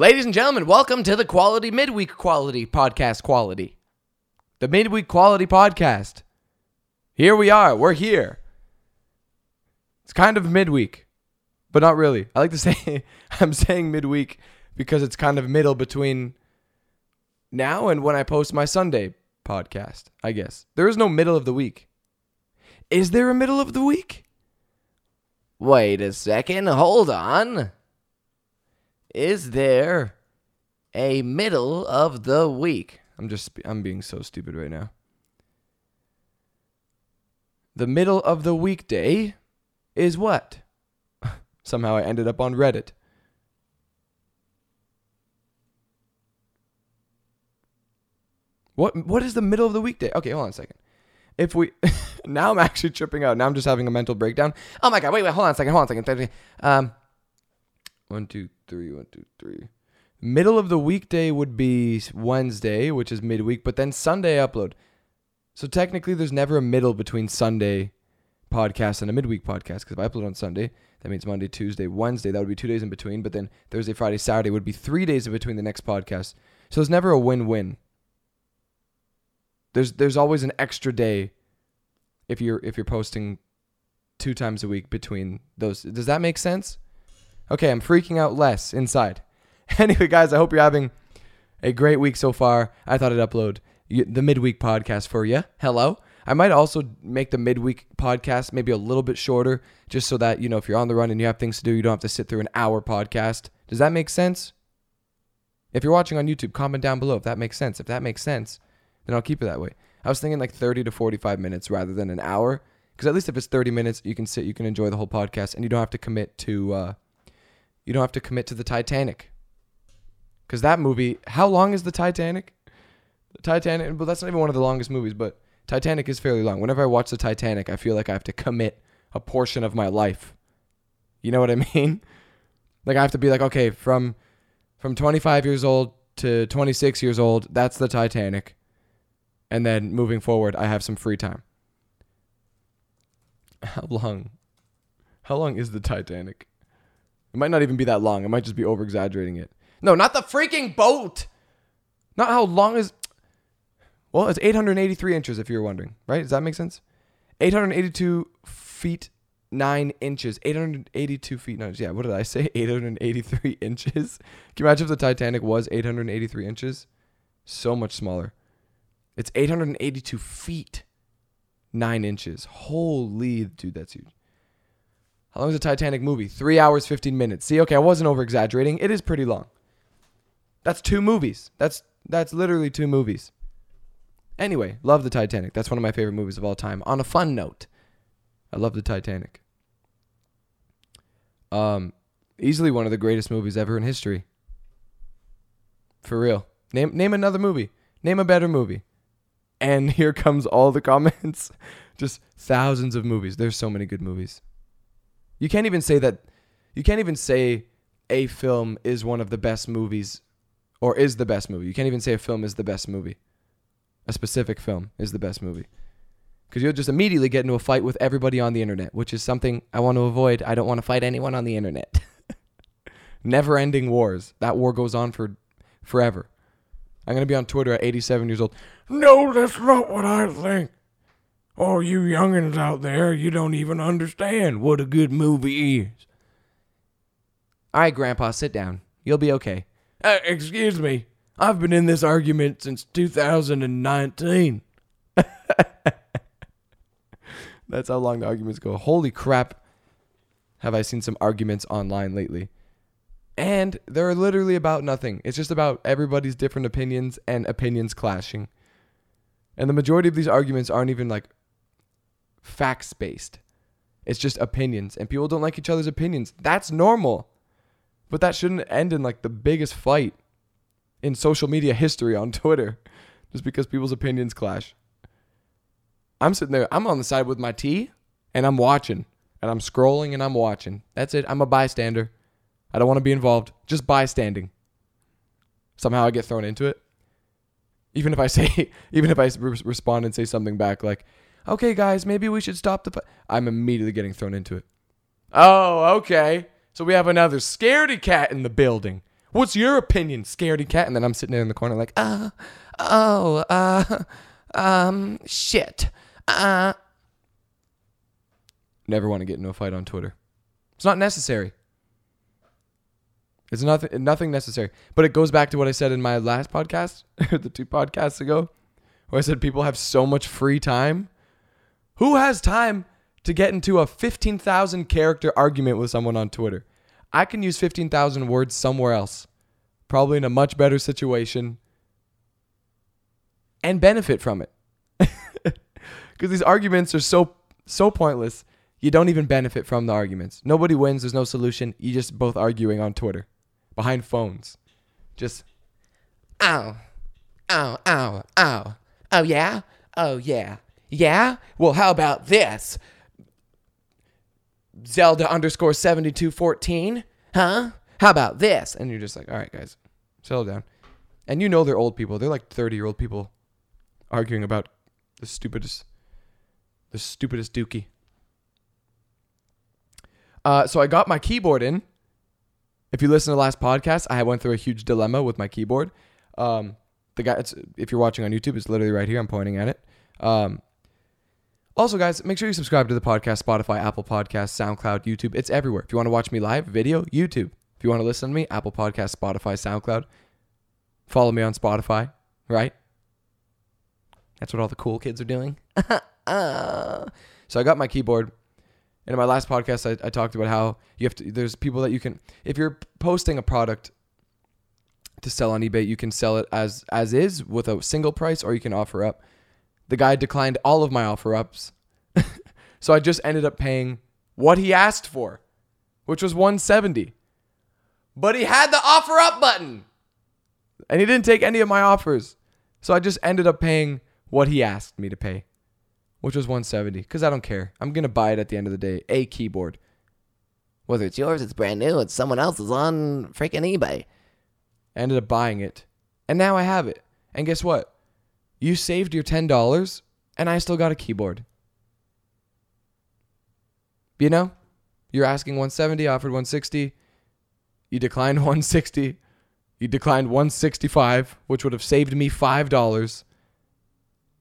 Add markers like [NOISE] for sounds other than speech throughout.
Ladies and gentlemen, welcome to the Quality Midweek Quality Podcast Quality. The Midweek Quality Podcast. Here we are. We're here. It's kind of midweek, but not really. I like to say [LAUGHS] I'm saying midweek because it's kind of middle between now and when I post my Sunday podcast, I guess. There is no middle of the week. Is there a middle of the week? Wait a second. Hold on. Is there a middle of the week? I'm just I'm being so stupid right now. The middle of the weekday is what? [LAUGHS] Somehow I ended up on Reddit. What what is the middle of the weekday? Okay, hold on a second. If we [LAUGHS] now I'm actually tripping out. Now I'm just having a mental breakdown. Oh my god, wait, wait, hold on a second, hold on a second. Um one, two, three, one, two, three. Middle of the weekday would be Wednesday, which is midweek, but then Sunday upload. So technically there's never a middle between Sunday podcast and a midweek podcast because if I upload on Sunday, that means Monday, Tuesday, Wednesday. That would be two days in between. But then Thursday, Friday, Saturday would be three days in between the next podcast. So it's never a win-win. There's there's always an extra day if you're if you're posting two times a week between those. Does that make sense? Okay, I'm freaking out less inside. [LAUGHS] Anyway, guys, I hope you're having a great week so far. I thought I'd upload the midweek podcast for you. Hello. I might also make the midweek podcast maybe a little bit shorter, just so that, you know, if you're on the run and you have things to do, you don't have to sit through an hour podcast. Does that make sense? If you're watching on YouTube, comment down below if that makes sense. If that makes sense, then I'll keep it that way. I was thinking like 30 to 45 minutes rather than an hour, because at least if it's 30 minutes, you can sit, you can enjoy the whole podcast, and you don't have to commit to, uh, you don't have to commit to the Titanic. Because that movie, how long is the Titanic? The Titanic, but that's not even one of the longest movies, but Titanic is fairly long. Whenever I watch the Titanic, I feel like I have to commit a portion of my life. You know what I [LAUGHS] mean? Like I have to be like, okay, from from 25 years old to 26 years old, that's the Titanic. And then moving forward, I have some free time. [LAUGHS] How long? How long is the Titanic? It might not even be that long. I might just be over exaggerating it. No, not the freaking boat. Not how long is. Well, it's 883 inches if you're wondering, right? Does that make sense? 882 feet 9 inches. 882 feet 9 inches. Yeah, what did I say? [LAUGHS] 883 inches? Can you imagine if the Titanic was 883 inches? So much smaller. It's 882 feet 9 inches. Holy, dude, that's huge. How long is a Titanic movie? Three hours, 15 minutes. See, okay, I wasn't over exaggerating. It is pretty long. That's two movies. That's that's literally two movies. Anyway, love the Titanic. That's one of my favorite movies of all time. On a fun note, I love the Titanic. Um, easily one of the greatest movies ever in history. For real. Name name another movie. Name a better movie. And [LAUGHS] here comes all the comments. [LAUGHS] Just thousands of movies. There's so many good movies. You can't even say that you can't even say a film is one of the best movies or is the best movie. You can't even say a film is the best movie. A specific film is the best movie. Because you'll just immediately get into a fight with everybody on the internet, which is something I want to avoid. I don't want to fight anyone on the internet. [LAUGHS] Never ending wars. That war goes on for forever. I'm going to be on Twitter at 87 years old. No, that's not what I think. Oh, you youngins out there, you don't even understand what a good movie is. All right, Grandpa, sit down. You'll be okay. Uh, excuse me. I've been in this argument since 2019. [LAUGHS] That's how long the arguments go. Holy crap. Have I seen some arguments online lately? And they're literally about nothing. It's just about everybody's different opinions and opinions clashing. And the majority of these arguments aren't even like facts based. It's just opinions. And people don't like each other's opinions. That's normal. But that shouldn't end in like the biggest fight in social media history on [LAUGHS] Twitter just because people's opinions clash. I'm sitting there, I'm on the side with my tea and I'm watching and I'm scrolling and I'm watching. That's it. I'm a bystander. I don't want to be involved, just bystanding. Somehow I get thrown into it. Even if I say, [LAUGHS] even if I respond and say something back like, okay, guys, maybe we should stop the. I'm immediately getting thrown into it. Oh, okay. So we have another scaredy cat in the building. What's your opinion, scaredy cat? And then I'm sitting there in the corner like, uh, oh, uh, um, shit. Uh. Never want to get into a fight on Twitter. It's not necessary. It's nothing nothing necessary. But it goes back to what I said in my last podcast, [LAUGHS] the two podcasts ago, where I said people have so much free time. Who has time to get into a 15,000 character argument with someone on Twitter? I can use 15,000 words somewhere else, probably in a much better situation, and benefit from it. [LAUGHS] Because these arguments are so so pointless. You don't even benefit from the arguments. Nobody wins. There's no solution. You just both arguing on Twitter, behind phones, just. Ow, ow, ow, ow. Oh yeah, oh yeah, yeah. Well, how about this? Zelda underscore 7214. Huh? How about this? And you're just like, all right, guys, settle down. And you know they're old people. They're like 30 year old people arguing about the stupidest, the stupidest dookie. Uh, so I got my keyboard in. If you listen to the last podcast, I went through a huge dilemma with my keyboard. Um, the guy, if you're watching on YouTube, it's literally right here. I'm pointing at it. Um, also, guys, make sure you subscribe to the podcast, Spotify, Apple Podcasts, SoundCloud, YouTube. It's everywhere. If you want to watch me live, video, YouTube. If you want to listen to me, Apple Podcasts, Spotify, SoundCloud. Follow me on Spotify, right? That's what all the cool kids are doing. [LAUGHS] So I got my keyboard. And in my last podcast, I, I talked about how you have to, there's people that you can, if you're posting a product to sell on eBay, you can sell it as, as is with a single price or you can offer up. The guy declined all of my offer ups. [LAUGHS] so I just ended up paying what he asked for, which was 170. But he had the offer up button. And he didn't take any of my offers. So I just ended up paying what he asked me to pay, which was 170 cuz I don't care. I'm going to buy it at the end of the day, a keyboard. Whether it's yours, it's brand new, it's someone else's on freaking eBay. I ended up buying it. And now I have it. And guess what? You saved your $10 and I still got a keyboard. You know? You're asking 170, offered 160. You declined [LAUGHS] 160. You declined 165, which would have saved me $5.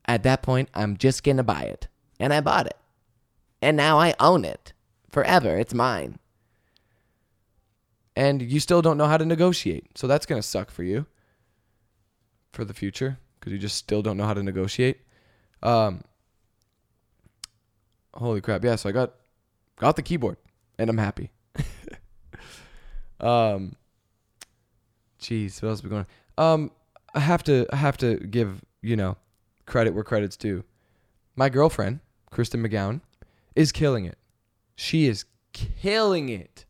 At that point, I'm just going to buy it. And I bought it. And now I own it forever. It's mine. And you still don't know how to negotiate. So that's going to suck for you for the future because you just still don't know how to negotiate. Um, holy crap! Yeah, so I got got the keyboard and I'm happy. [LAUGHS] um, jeez, what else we going? Um, I have to I have to give you know credit where credit's due. My girlfriend, Kristen McGowan, is killing it. She is killing it,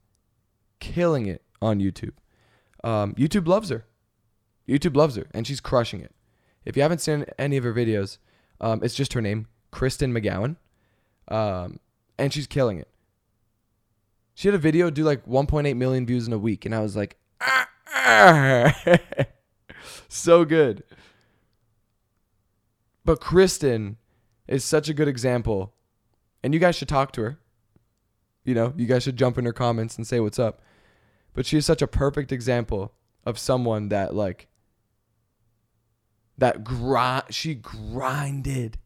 killing it on YouTube. Um, YouTube loves her. YouTube loves her, and she's crushing it. If you haven't seen any of her videos, um, it's just her name, Kristen McGowan, um, and she's killing it. She had a video do like 1.8 million views in a week, and I was like, ah, [LAUGHS] ah. so good. But Kristen is such a good example, and you guys should talk to her. You know, you guys should jump in her comments and say what's up. But she is such a perfect example of someone that like that grind she grinded.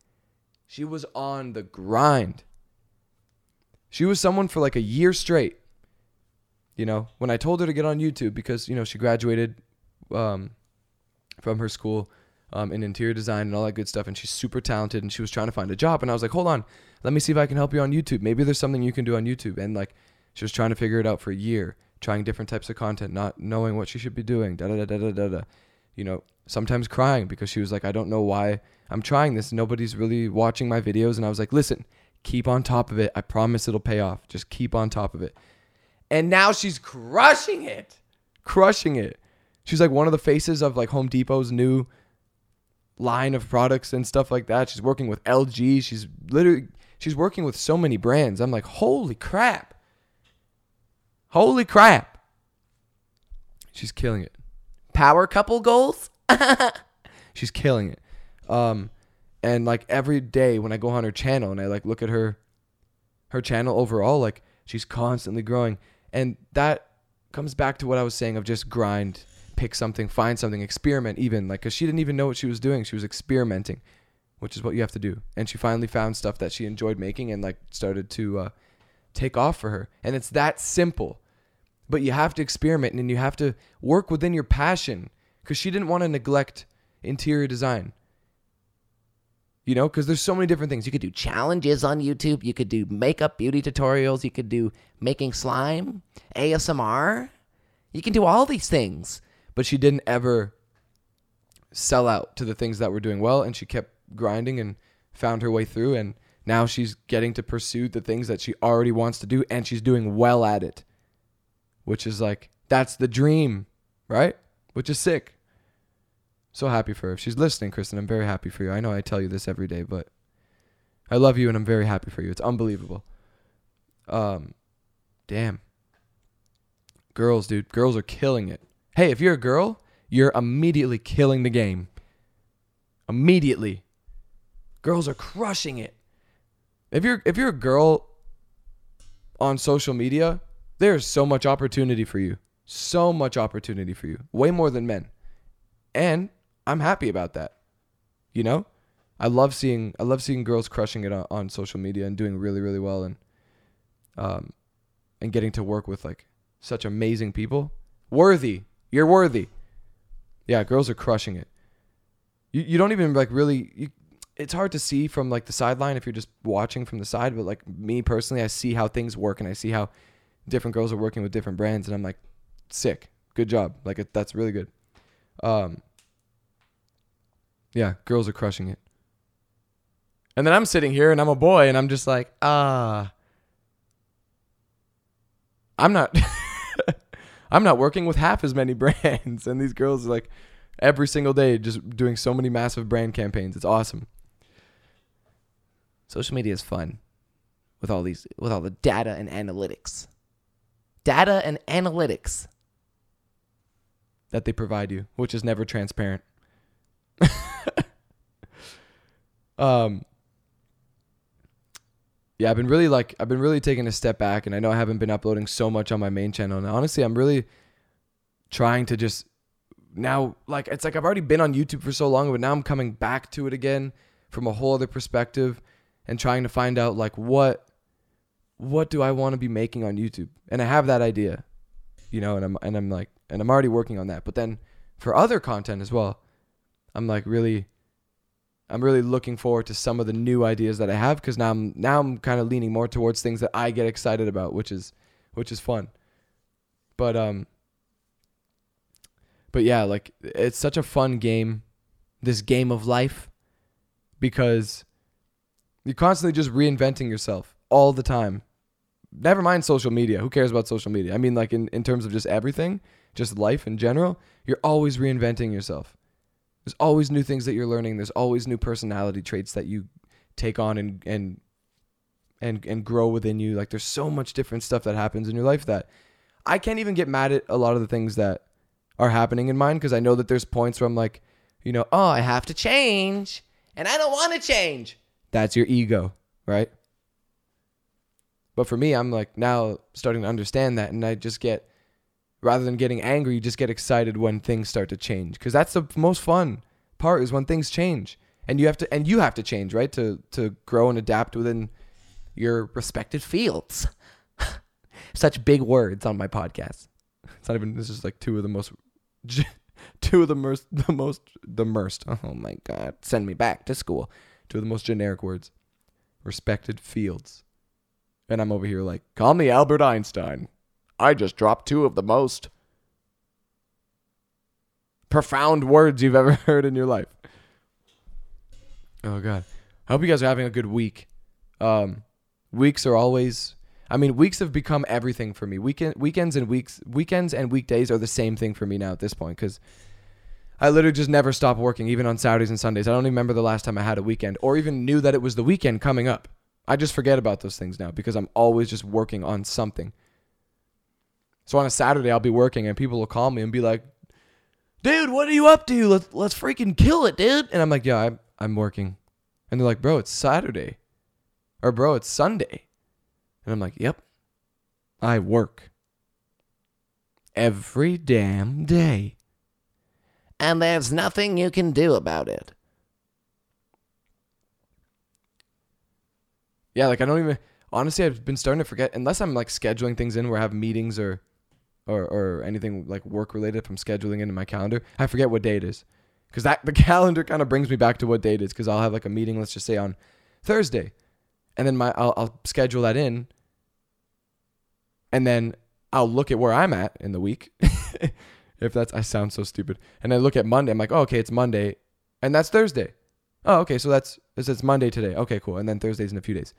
She was on the grind. She was someone for like a year straight. You know when i told her to get on youtube because you know she graduated um, from her school um, in interior design and all that good stuff and she's super talented and she was trying to find a job and i was like hold on. Let me see if i can help you on youtube. Maybe there's something you can do on youtube. And like she was trying to figure it out for a year trying different types of content not knowing what she should be doing da da da da da da you know sometimes crying because she was like, I don't know why I'm trying this. Nobody's really watching my videos. And I was like, listen, keep on top of it. I promise it'll pay off. Just keep on top of it. And now she's crushing it. Crushing it. She's like one of the faces of like Home Depot's new line of products and stuff like that. She's working with LG. She's literally she's working with so many brands. I'm like, holy crap. Holy crap. She's killing it. Power couple goals? [LAUGHS] She's killing it. Um, and like every day when I go on her channel and I like look at her, her channel overall, like she's constantly growing, and that comes back to what I was saying of just grind, pick something, find something, experiment even like cuz she didn't even know what she was doing. She was experimenting, which is what you have to do. And she finally found stuff that she enjoyed making and like started to uh, take off for her. And it's that simple. But you have to experiment and you have to work within your passion cuz she didn't want to neglect interior design. You know, because there's so many different things. You could do challenges on YouTube. You could do makeup beauty tutorials. You could do making slime, ASMR. You can do all these things. But she didn't ever sell out to the things that were doing well. And she kept grinding and found her way through. And now she's getting to pursue the things that she already wants to do. And she's doing well at it, which is like, that's the dream, right? Which is sick. So happy for her. If she's listening, Kristen, I'm very happy for you. I know I tell you this every day, but I love you and I'm very happy for you. It's unbelievable. Um, damn. Girls, dude. Girls are killing it. Hey, if you're a girl, you're immediately killing the game. Immediately. Girls are crushing it. If you're if you're a girl on social media, there's so much opportunity for you. So much opportunity for you. Way more than men. And I'm happy about that. You know, I love seeing I love seeing girls crushing it on, on social media and doing really really well and um and getting to work with like such amazing people. Worthy, you're worthy. Yeah, girls are crushing it. You you don't even like really. You, it's hard to see from like the sideline if you're just watching from the side. But like me personally, I see how things work and I see how different girls are working with different brands, and I'm like, sick, good job. Like that's really good. Um, yeah, girls are crushing it. And then I'm sitting here and I'm a boy and I'm just like, ah. I'm not [LAUGHS] I'm not working with half as many [LAUGHS] brands and these girls are like every single day just doing so many massive brand campaigns. It's awesome. Social media is fun with all these with all the data and analytics. Data and analytics that they provide you, which is never transparent. [LAUGHS] um yeah, I've been really like I've been really taking a step back and I know I haven't been uploading so much on my main channel. And honestly, I'm really trying to just now like it's like I've already been on YouTube for so long, but now I'm coming back to it again from a whole other perspective and trying to find out like what what do I want to be making on YouTube? And I have that idea. You know, and I'm and I'm like and I'm already working on that. But then for other content as well, I'm like really I'm really looking forward to some of the new ideas that I have because now I'm now I'm kind of leaning more towards things that I get excited about, which is which is fun. But um but yeah, like it's such a fun game, this game of life because you're constantly just reinventing yourself all the time. Never mind social media. Who cares about social media? I mean like in, in terms of just everything, just life in general, you're always reinventing yourself. There's always new things that you're learning. There's always new personality traits that you take on and and and and grow within you. Like there's so much different stuff that happens in your life that I can't even get mad at a lot of the things that are happening in mine because I know that there's points where I'm like, you know, oh, I have to change and I don't want to change. That's your ego, right? But for me, I'm like now starting to understand that and I just get rather than getting angry, you just get excited when things start to change because that's the most fun part is when things change and you have to and you have to change right to to grow and adapt within your respected fields. [LAUGHS] Such big words on my podcast. It's not even. This is like two of the most, [LAUGHS] two of the most, the most, the most. Oh my god! Send me back to school. Two of the most generic words. Respected fields. And I'm over here like, call me Albert Einstein. I just dropped two of the most profound words you've ever [LAUGHS] heard in your life. Oh god. I hope you guys are having a good week. Um, weeks are always I mean, weeks have become everything for me. Weekend weekends and weeks weekends and weekdays are the same thing for me now at this point cuz I literally just never stop working even on Saturdays and Sundays. I don't even remember the last time I had a weekend or even knew that it was the weekend coming up. I just forget about those things now because I'm always just working on something. So on a Saturday, I'll be working and people will call me and be like, dude, what are you up to? Let's, let's freaking kill it, dude. And I'm like, yeah, I'm, I'm working. And they're like, bro, it's Saturday. Or, bro, it's Sunday. And I'm like, yep, I work. every damn day. And there's nothing you can do about it. Yeah, like I don't even honestly I've been starting to forget unless I'm like scheduling things in where I have meetings or or or anything like work related I'm scheduling into my calendar, I forget what day it is. Cuz that the [LAUGHS] calendar kind of brings me back to what day it is cuz I'll have like a meeting let's just say on Thursday. And then my I'll, I'll schedule that in. And then I'll look at where I'm at in the week. [LAUGHS] if that's I sound so stupid. And I look at Monday, I'm like, oh, okay, it's Monday, and that's Thursday. Oh, okay, so that's it's, it's Monday today. Okay, cool. And then Thursday's in a few days,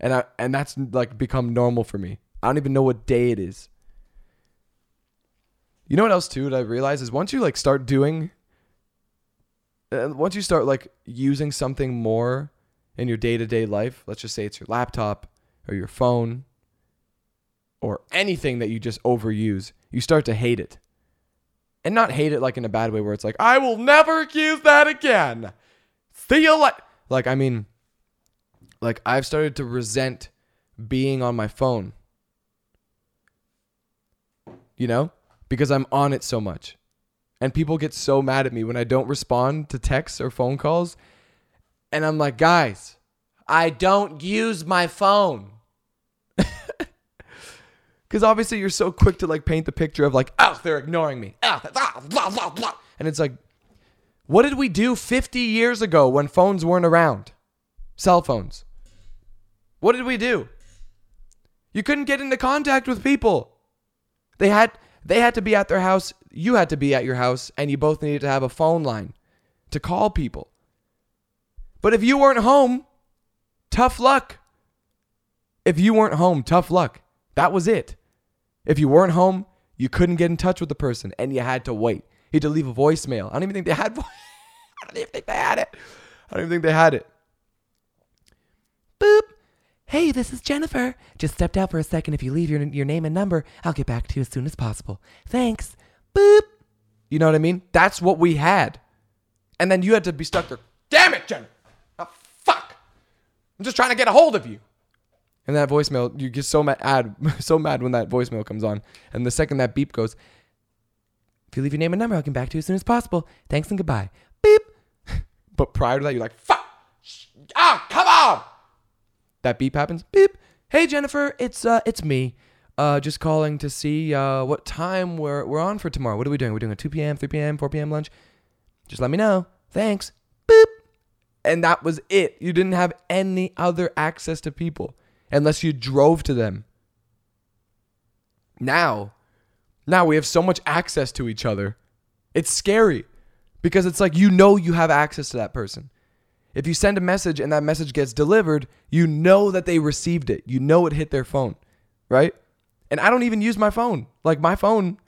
and I and that's like become normal for me. I don't even know what day it is. You know what else too that I realize is once you like start doing, uh, once you start like using something more in your day to day life, let's just say it's your laptop or your phone or anything that you just overuse, you start to hate it. And not hate it like in a bad way where it's like, I will never use that again. You like like I mean like I've started to resent being on my phone. You know? Because I'm on it so much. And people get so mad at me when I don't respond to texts or phone calls. And I'm like, guys, I don't use my phone. [LAUGHS] Because obviously you're so quick to like paint the picture of like, oh, they're ignoring me. Oh, blah, blah, blah. And it's like, what did we do 50 years ago when phones weren't around? Cell phones. What did we do? You couldn't get into contact with people. They had they had to be at their house, you had to be at your house, and you both needed to have a phone line to call people. But if you weren't home, tough luck. If you weren't home, tough luck. That was it. If you weren't home, you couldn't get in touch with the person and you had to wait. You had to leave a voicemail. I don't even think they had [LAUGHS] I don't even think they had it. I don't even think they had it. Boop. Hey, this is Jennifer. Just stepped out for a second. If you leave your, your name and number, I'll get back to you as soon as possible. Thanks. Boop. You know what I mean? That's what we had. And then you had to be stuck there. Damn it, Jen. Oh, fuck. I'm just trying to get a hold of you. And that voicemail, you get so mad, [LAUGHS] so mad when that voicemail comes on. And the second that beep goes, if you leave your name and number, I'll get back to you as soon as possible. Thanks and goodbye. Beep. [LAUGHS] but prior to that, you're like, fuck. Ah, come on. That beep happens. Beep. Hey Jennifer, it's uh, it's me. Uh, just calling to see uh, what time we're we're on for tomorrow. What are we doing? We're doing a 2 p.m., 3 p.m., 4 p.m. lunch. Just let me know. Thanks. Beep. And that was it. You didn't have any other access to people unless you drove to them. Now, now we have so much access to each other. It's scary because it's like you know you have access to that person. If you send a message and that message gets delivered, you know that they received it. You know it hit their phone, right? And I don't even use my phone. Like my phone,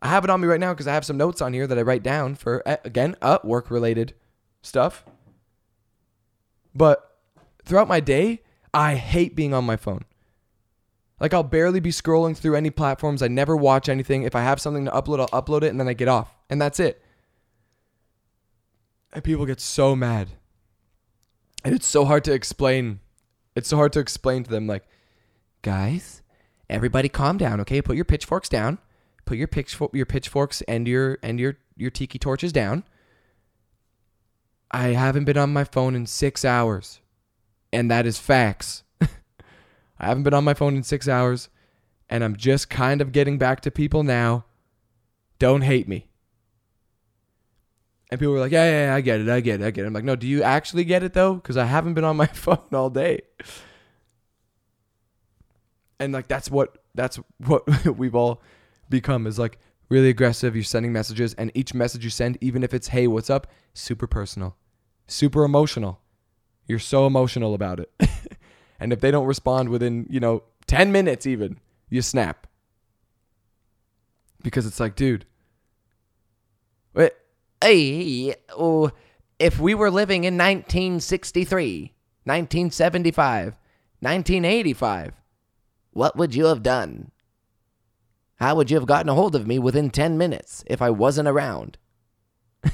I have it on me right now because I have some notes on here that I write down for, again, uh, work related stuff. But throughout my day, I hate being on my phone. Like I'll barely be scrolling through any platforms. I never watch anything. If I have something to upload, I'll upload it and then I get off. And that's it. And people get so mad. And it's so hard to explain. It's so hard to explain to them like, guys, everybody calm down, okay? Put your pitchforks down. Put your pitchfork your pitchforks and your and your your tiki torches down. I haven't been on my phone in 6 hours and that is facts. I haven't been on my phone in six hours, and I'm just kind of getting back to people now. Don't hate me. And people were like, yeah, yeah, yeah, I get it, I get it, I get it. I'm like, no, do you actually get it though? Because I haven't been on my [LAUGHS] phone all day. And like that's what that's what [LAUGHS] we've all become is like really aggressive. You're sending messages, and each message you send, even if it's hey, what's up, super personal, super emotional. You're so emotional about it. [LAUGHS] and if they don't respond within, you know, 10 minutes even, you snap. Because it's like, dude, wait, hey, oh, if we were living in 1963, 1975, 1985, what would you have done? How would you have gotten a hold of me within 10 minutes if I wasn't around? [LAUGHS]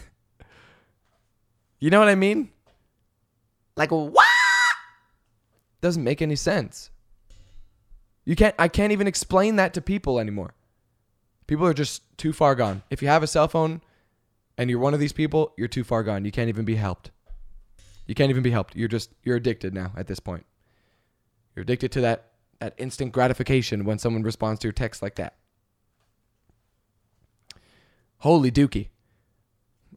you know what I mean? Like what? Doesn't make any sense. You can't I can't even explain that to people anymore. People are just too far gone. If you have a cell phone and you're one of these people, you're too far gone. You can't even be helped. You can't even be helped. You're just you're addicted now at this point. You're addicted to that that instant gratification when someone responds to your text like that. Holy dookie.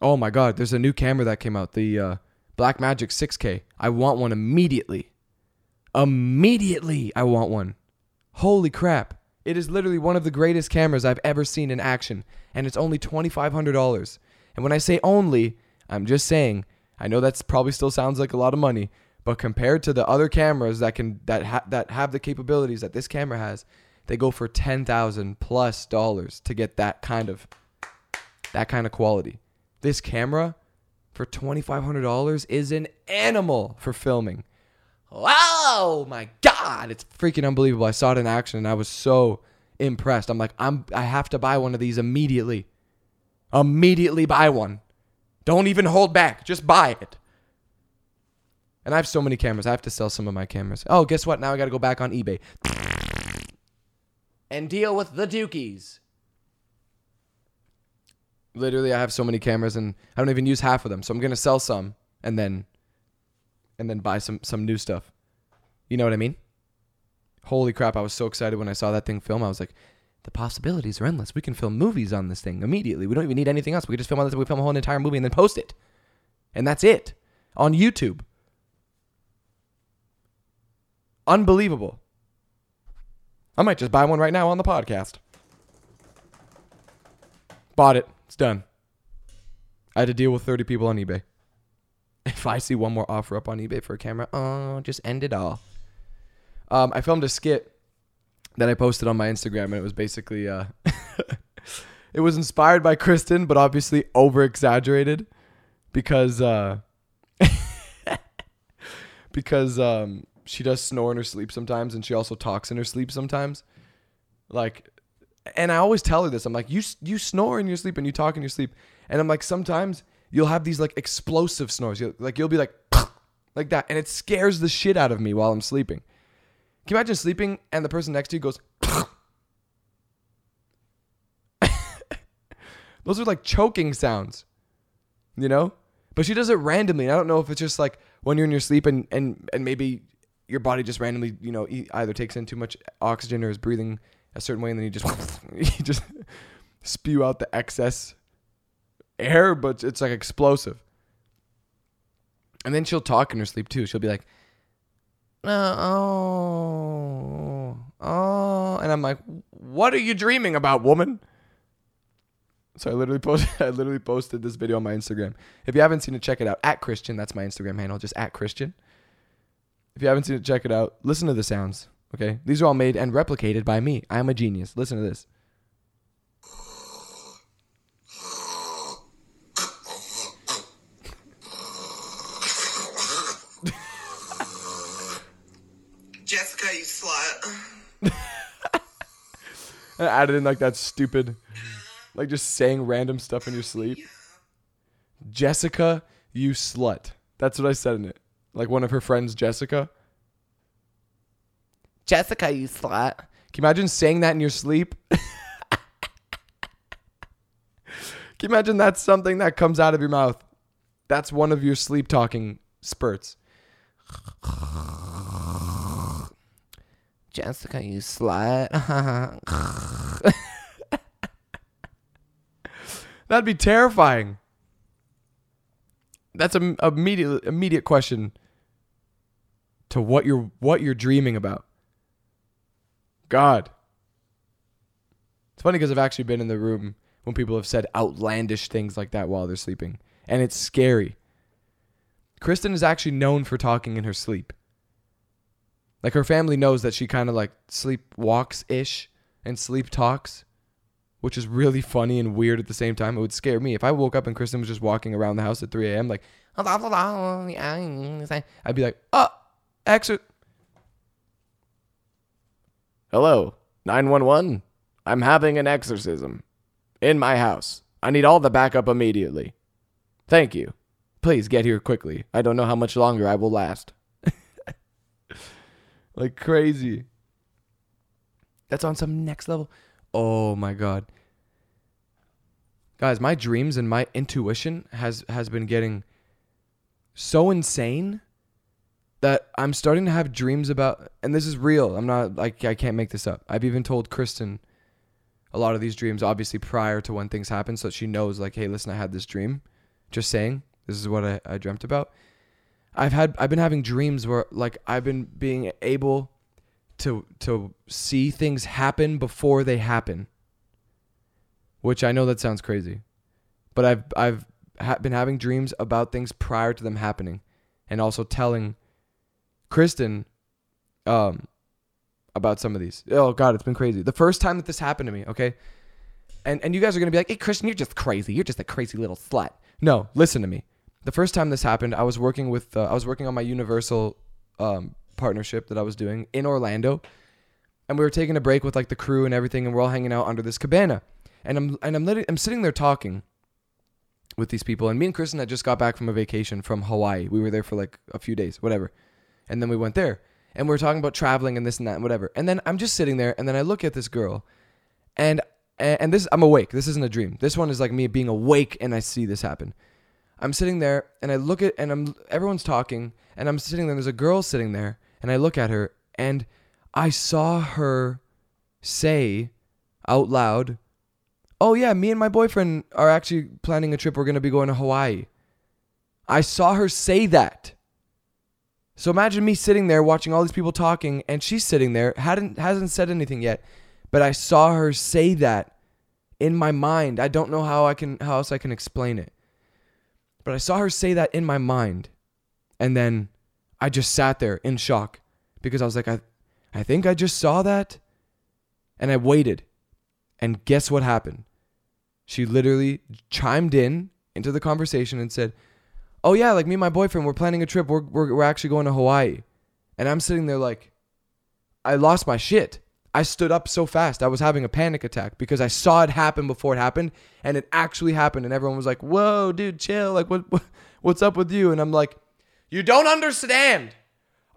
Oh my god, there's a new camera that came out, the uh, Blackmagic 6K. I want one immediately. Immediately, I want one. Holy crap. It is literally one of the greatest cameras I've ever seen in action, and it's only $2,500. And when I say only, I'm just saying, I know that's probably still sounds like a lot of money, but compared to the other cameras that can that ha- that have the capabilities that this camera has, they go for 10,000 plus dollars to get that kind of that kind of quality. This camera for $2,500 is an animal for filming. Wow, my God, it's freaking unbelievable. I saw it in action and I was so impressed. I'm like, I'm I have to buy one of these immediately. Immediately buy one. Don't even hold back. Just buy it. And I have so many cameras. I have to sell some of my cameras. Oh, guess what? Now I got to go back on eBay And deal with the dookies. literally I have so many cameras and I don't even use half of them. So I'm gonna sell some and then and then buy some some new stuff. You know what I mean? Holy crap, I was so excited when I saw that thing film. I was like, the possibilities are endless. We can film movies on this thing immediately. We don't even need anything else. We can just film on this. We film a whole entire movie and then post it. And that's it. On YouTube. Unbelievable. I might just buy one right now on the podcast. Bought it. It's done. I had to deal with 30 people on eBay. If I see one more offer up on eBay for a camera, oh, just end it all. Um, I filmed a skit that I posted on my Instagram, and it was basically, uh, [LAUGHS] it was inspired by Kristen, but obviously over exaggerated because, uh, [LAUGHS] because um, she does snore in her sleep sometimes, and she also talks in her sleep sometimes. Like, and I always tell her this. I'm like, you you snore in your sleep and you talk in your sleep, and I'm like, sometimes you'll have these like explosive snores. You'll, like you'll be like, [LAUGHS] like that, and it scares the shit out of me while I'm sleeping. Can you imagine sleeping and the person next to you goes? [LAUGHS] Those are like choking sounds, you know. But she does it randomly. And I don't know if it's just like when you're in your sleep and and and maybe your body just randomly, you know, either takes in too much oxygen or is breathing a certain way, and then you just [LAUGHS] you just spew out the excess air, but it's like explosive. And then she'll talk in her sleep too. She'll be like, uh, "Oh, oh," and I'm like, "What are you dreaming about, woman?" So I literally posted [LAUGHS] I literally posted this video on my Instagram. If you haven't seen it, check it out. At Christian, that's my Instagram handle, just at Christian. If you haven't seen it, check it out. Listen to the sounds. Okay? These are all made and replicated by me. I am a genius. Listen to this. And added in like that stupid like just saying random stuff in your sleep. Jessica, you slut. That's what I said in it. Like one of her friends, Jessica. Jessica, you slut. Can you imagine saying that in your sleep? Can you imagine that's something that comes out of your mouth? That's one of your sleep talking spurts. Jessica, you slut. [LAUGHS] That'd be terrifying. That's a immediate immediate question to what you're what you're dreaming about. God. It's funny because I've actually been in the room when people have said outlandish things like that while they're sleeping, and it's scary. Kristen is actually known for talking in her sleep. Like her family knows that she kind of like sleep walks ish and sleep talks, which is really funny and weird at the same time. It would scare me if I woke up and Kristen was just walking around the house at 3 a.m. like, I'd be like, oh, exit. Hello, 911. I'm having an exorcism in my house. I need all the backup immediately. Thank you. Please get here quickly. I don't know how much longer I will last. Like crazy. That's on some next level. Oh my god. guys, my dreams and my intuition has has been getting so insane that I'm starting to have dreams about and this is real. I'm not like I can't make this up. I've even told Kristen a lot of these dreams obviously prior to when things happen so she knows like hey listen I had this dream just saying this is what I, I dreamt about I've had I've been having dreams where like I've been being able to to see things happen before they happen which I know that sounds crazy but I've I've ha- been having dreams about things prior to them happening and also telling Kristen um about some of these. Oh god, it's been crazy. The first time that this happened to me, okay? And and you guys are going to be like, "Hey Kristen, you're just crazy. You're just a crazy little slut." No, listen to me. The first time this happened, I was working with uh, I was working on my Universal um, partnership that I was doing in Orlando. And we were taking a break with like the crew and everything and we're all hanging out under this cabana. And I'm and I'm I'm sitting there talking with these people and me and Kristen had just got back from a vacation from Hawaii. We were there for like a few days, whatever. And then we went there and we are talking about traveling and this and that and whatever. And then I'm just sitting there, and then I look at this girl, and and this I'm awake. This isn't a dream. This one is like me being awake, and I see this happen. I'm sitting there, and I look at, and I'm everyone's talking, and I'm sitting there. And there's a girl sitting there, and I look at her, and I saw her say out loud, "Oh yeah, me and my boyfriend are actually planning a trip. We're gonna be going to Hawaii." I saw her say that. So imagine me sitting there watching all these people talking, and she's sitting there, hadn't hasn't said anything yet, but I saw her say that in my mind. I don't know how I can how else I can explain it. But I saw her say that in my mind. And then I just sat there in shock because I was like, I I think I just saw that. And I waited. And guess what happened? She literally chimed in into the conversation and said, oh yeah, like me and my boyfriend, we're planning a trip. We're, we're, we're actually going to Hawaii. And I'm sitting there like, I lost my shit. I stood up so fast. I was having a panic attack because I saw it happen before it happened and it actually happened. And everyone was like, whoa, dude, chill. Like, what, what what's up with you? And I'm like, you don't understand.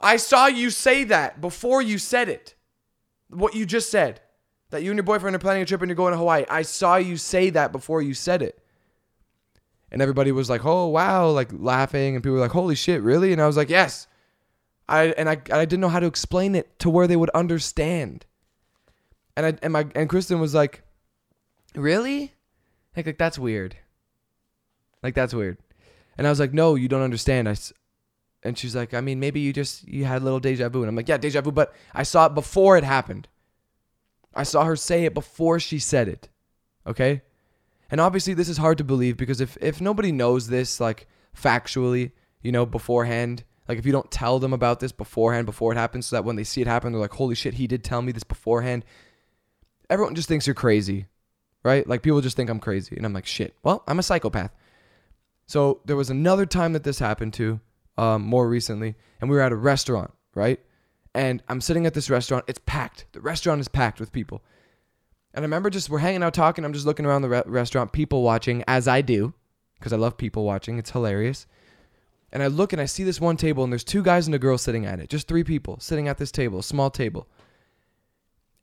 I saw you say that before you said it. What you just said. That you and your boyfriend are planning a trip and you're going to Hawaii. I saw you say that before you said it and everybody was like, "Oh wow!" like laughing, and people were like, "Holy shit, really?" And I was like, "Yes." I and I I didn't know how to explain it to where they would understand. And I and my and Kristen was like, "Really?" Like like that's weird. Like that's weird. And I was like, "No, you don't understand." I and she's like, "I mean, maybe you just you had a little deja vu." And I'm like, "Yeah, deja vu, but I saw it before it happened. I saw her say it before she said it." Okay? And obviously this is hard to believe because if if nobody knows this like factually, you know, beforehand, like if you don't tell them about this beforehand before it happens so that when they see it happen they're like, "Holy shit, he did tell me this beforehand." Everyone just thinks you're crazy. Right? Like people just think I'm crazy and I'm like, "Shit. Well, I'm a psychopath." So there was another time that this happened to um, more recently, and we were at a restaurant, right? And I'm sitting at this restaurant. It's packed. The restaurant is packed with people. And I remember just we're hanging out talking. I'm just looking around the re- restaurant, people watching, as I do, because I love people watching. It's hilarious. And I look and I see this one table, and there's two guys and a girl sitting at it. Just three people sitting at this table, small table.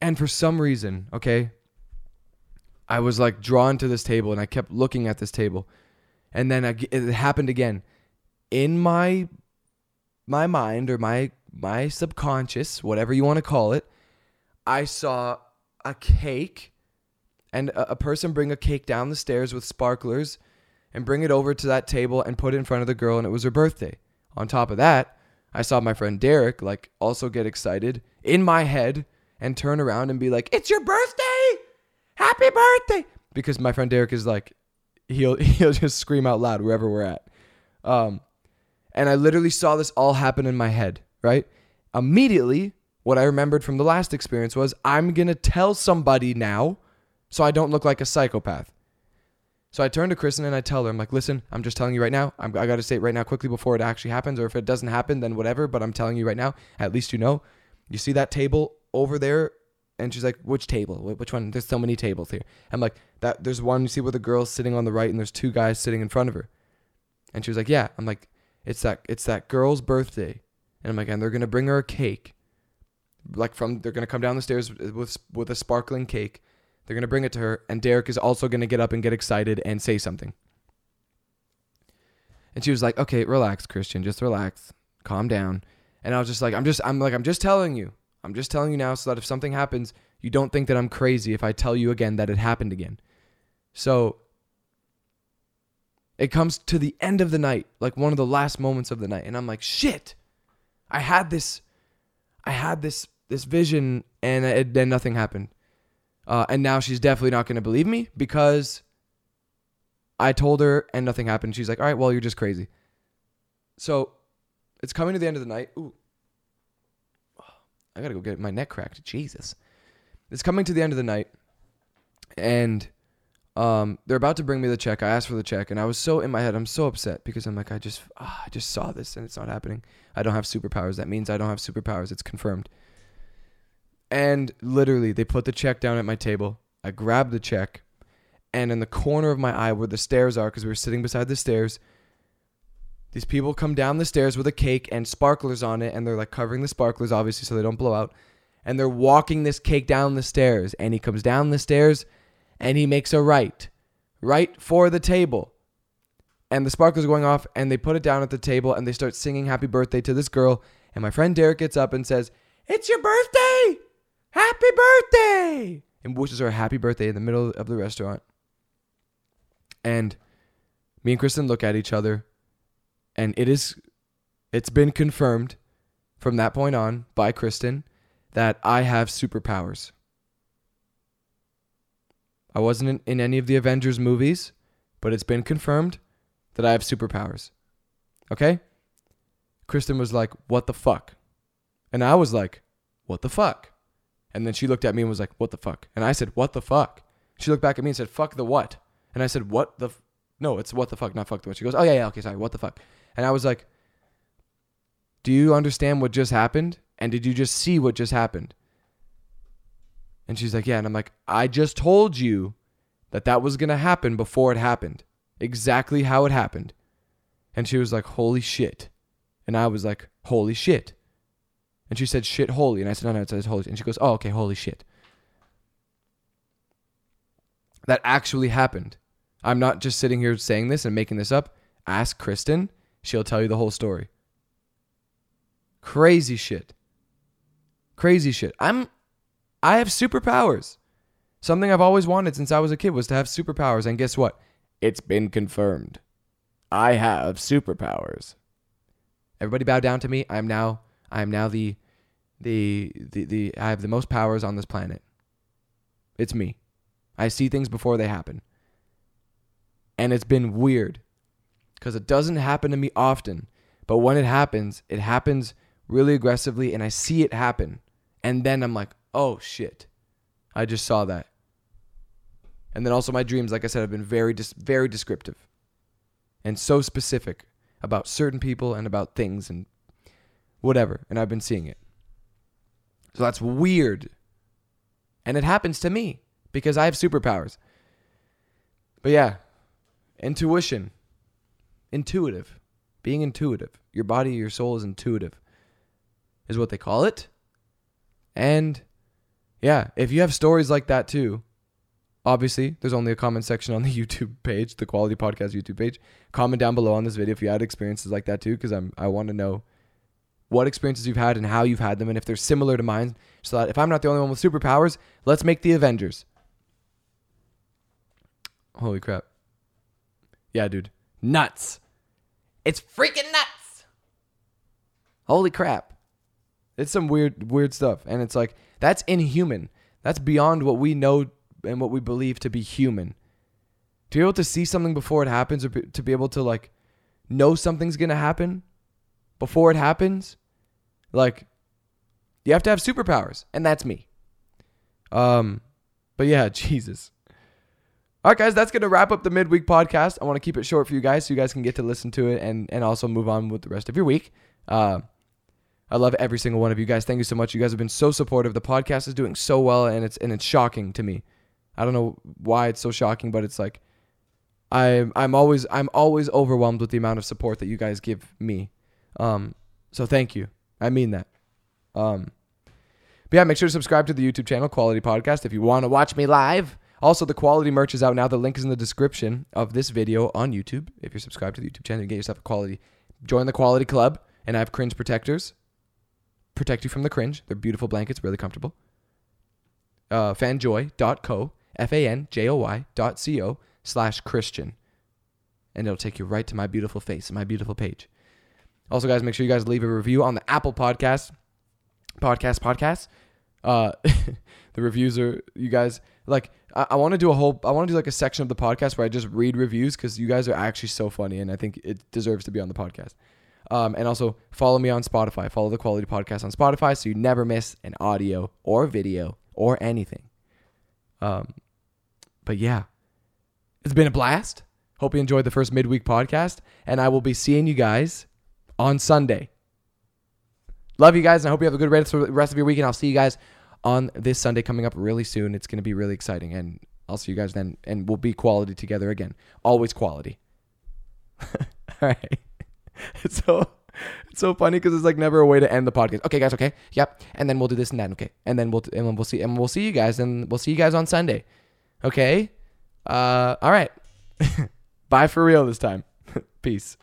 And for some reason, okay, I was like drawn to this table, and I kept looking at this table. And then I, it happened again. In my my mind or my my subconscious, whatever you want to call it, I saw a cake and a, a person bring a cake down the stairs with sparklers and bring it over to that table and put it in front of the girl and it was her birthday. On top of that, I saw my friend Derek like also get excited in my head and turn around and be like, "It's your birthday! Happy birthday!" Because my friend Derek is like he'll [LAUGHS] he'll just scream out loud wherever we're at. Um and I literally saw this all happen in my head, right? Immediately, what I remembered from the last experience was I'm to tell somebody now so I don't look like a psychopath. So I turn to Kristen and I tell her, I'm like, listen, I'm just telling you right now. I'm, I got to say it right now quickly before it actually happens. Or if it doesn't happen, then whatever. But I'm telling you right now, at least you know. You see that table over there? And she's like, which table? Which one? There's so many tables here. I'm like, that. there's one, you see where the girl's sitting on the right and there's two guys sitting in front of her. And she was like, yeah. I'm like, it's that, it's that girl's birthday. And I'm like, and they're to bring her a cake like from they're gonna come down the stairs uh, with with a sparkling cake. They're to bring it to her, and Derek is also to get up and get excited and say something. And she was like, "Okay, relax, Christian. Just relax. Calm down." And I was just like, "I'm just I'm like I'm just telling you. I'm just telling you now so that if something happens, you don't think that I'm crazy if I tell you again that it happened again." So it comes to the end of the night, like one of the last moments of the night, and I'm like, "Shit. I had this I had this this vision and then nothing happened." Uh, and now she's definitely not going to believe me because I told her and nothing happened. She's like, all right, well, you're just crazy. So it's coming to the end of the night. Ooh. I got to go get my neck cracked. Jesus. It's coming to the end of the night. And um, they're about to bring me the check. I asked for the check and I was so in my head. I'm so upset because I'm like, I just, ah, I just saw this and it's not happening. I don't have superpowers. That means I don't have superpowers. It's confirmed. And literally, they put the check down at my table. I grabbed the check, and in the corner of my eye where the stairs are, because we were sitting beside the stairs, these people come down the stairs with a cake and sparklers on it, and they're like covering the sparklers, obviously, so they don't blow out. And they're walking this cake down the stairs, and he comes down the stairs, and he makes a right, right for the table. And the sparklers are going off, and they put it down at the table, and they start singing happy birthday to this girl. And my friend Derek gets up and says, It's your birthday! Happy birthday! And wishes her a happy birthday in the middle of the restaurant. And me and Kristen look at each other, and it is, it's been confirmed from that point on by Kristen that I have superpowers. I wasn't in, in any of the Avengers movies, but it's been confirmed that I have superpowers. Okay? Kristen was like, What the fuck? And I was like, What the fuck? And then she looked at me and was like, What the fuck? And I said, What the fuck? She looked back at me and said, Fuck the what? And I said, What the? F-? No, it's what the fuck, not fuck the what. She goes, Oh, yeah, yeah, okay, sorry, what the fuck? And I was like, Do you understand what just happened? And did you just see what just happened? And she's like, Yeah. And I'm like, I just told you that that was going to happen before it happened. Exactly how it happened. And she was like, Holy shit. And I was like, Holy shit. And she said, shit, holy. And I said, no, no, it says holy. And she goes, oh, okay, holy shit. That actually happened. I'm not just sitting here saying this and making this up. Ask Kristen. She'll tell you the whole story. Crazy shit. Crazy shit. I'm I have superpowers. Something I've always wanted since I was a kid was to have superpowers and guess what? It's been confirmed. I have superpowers. Everybody bow down to me. I am now I am now the, the the the I have the most powers on this planet. It's me. I see things before they happen. And it's been weird cuz it doesn't happen to me often, but when it happens, it happens really aggressively and I see it happen. And then I'm like, "Oh shit. I just saw that." And then also my dreams, like I said, have been very very descriptive and so specific about certain people and about things and whatever. And I've been seeing it. So that's weird. And it happens to me because I have superpowers. But yeah, intuition, intuitive, being intuitive. Your body, your soul is intuitive, is what they call it. And yeah, if you have stories like that too, obviously there's only a comment section on the [LAUGHS] YouTube page, the Quality Podcast YouTube page. Comment down below on this video if you had experiences like that too, because I'm I want to know what experiences you've had and how you've had them, and if they're similar to mine, so that if I'm not the only one with superpowers, let's make the Avengers. Holy crap. Yeah, dude. Nuts. It's freaking nuts. Holy crap. It's some weird weird stuff. And it's like that's inhuman. That's beyond what we know and what we believe to be human. To be able to see something before it happens or to be able to like know something's going to happen before it happens, like you have to have superpowers, and that's me. Um but yeah, [LAUGHS] Jesus. All right, guys, that's going to wrap up the midweek podcast. I want to keep it short for you guys so you guys can get to listen to it and, and also move on with the rest of your week. Uh, I love every single one of you guys. Thank you so much. You guys have been so supportive. The podcast is doing so well, and it's and it's shocking to me. I don't know why it's so shocking, but it's like I'm I'm always I'm always overwhelmed with the amount of support that you guys give me. Um, so thank you. I mean that. Um, but yeah, make sure to subscribe to the YouTube channel Quality Podcast if you want to watch me live Also, the quality merch is out now. The link is in the description of this video on YouTube. If you're subscribed to the YouTube channel, you get yourself a quality. Join the quality club, and I have cringe protectors. Protect you from the cringe. They're beautiful blankets, really comfortable. Uh, fanjoy.co, F A N J O Y dot C O slash Christian. And it'll take you right to my beautiful face, and my beautiful page. Also, guys, make sure you guys leave a review on the Apple Podcast, podcast, podcast. Uh, [LAUGHS] the reviews are you guys like. I, I want to do a whole. I want to do like a section of the podcast where I just read reviews because you guys are actually so funny, and I think it deserves to be on the podcast. Um, and also follow me on Spotify. Follow the Quality Podcast on Spotify so you never miss an audio or video or anything. Um, but yeah, it's been a blast. Hope you enjoyed the first midweek podcast, and I will be seeing you guys on Sunday. Love you guys, and I hope you have a good rest of your week. And I'll see you guys on this Sunday coming up really soon. It's going to be really exciting, and I'll see you guys then, and we'll be quality together again. Always quality. [LAUGHS] All right. [LAUGHS] It's so it's so funny because it's like never a way to end the podcast. Okay, guys. Okay. Yep. And then we'll do this and that. Okay. And then we'll and then we'll see and we'll see you guys and we'll see you guys on Sunday. Okay. Uh. All right. [LAUGHS] Bye for real this time. Peace.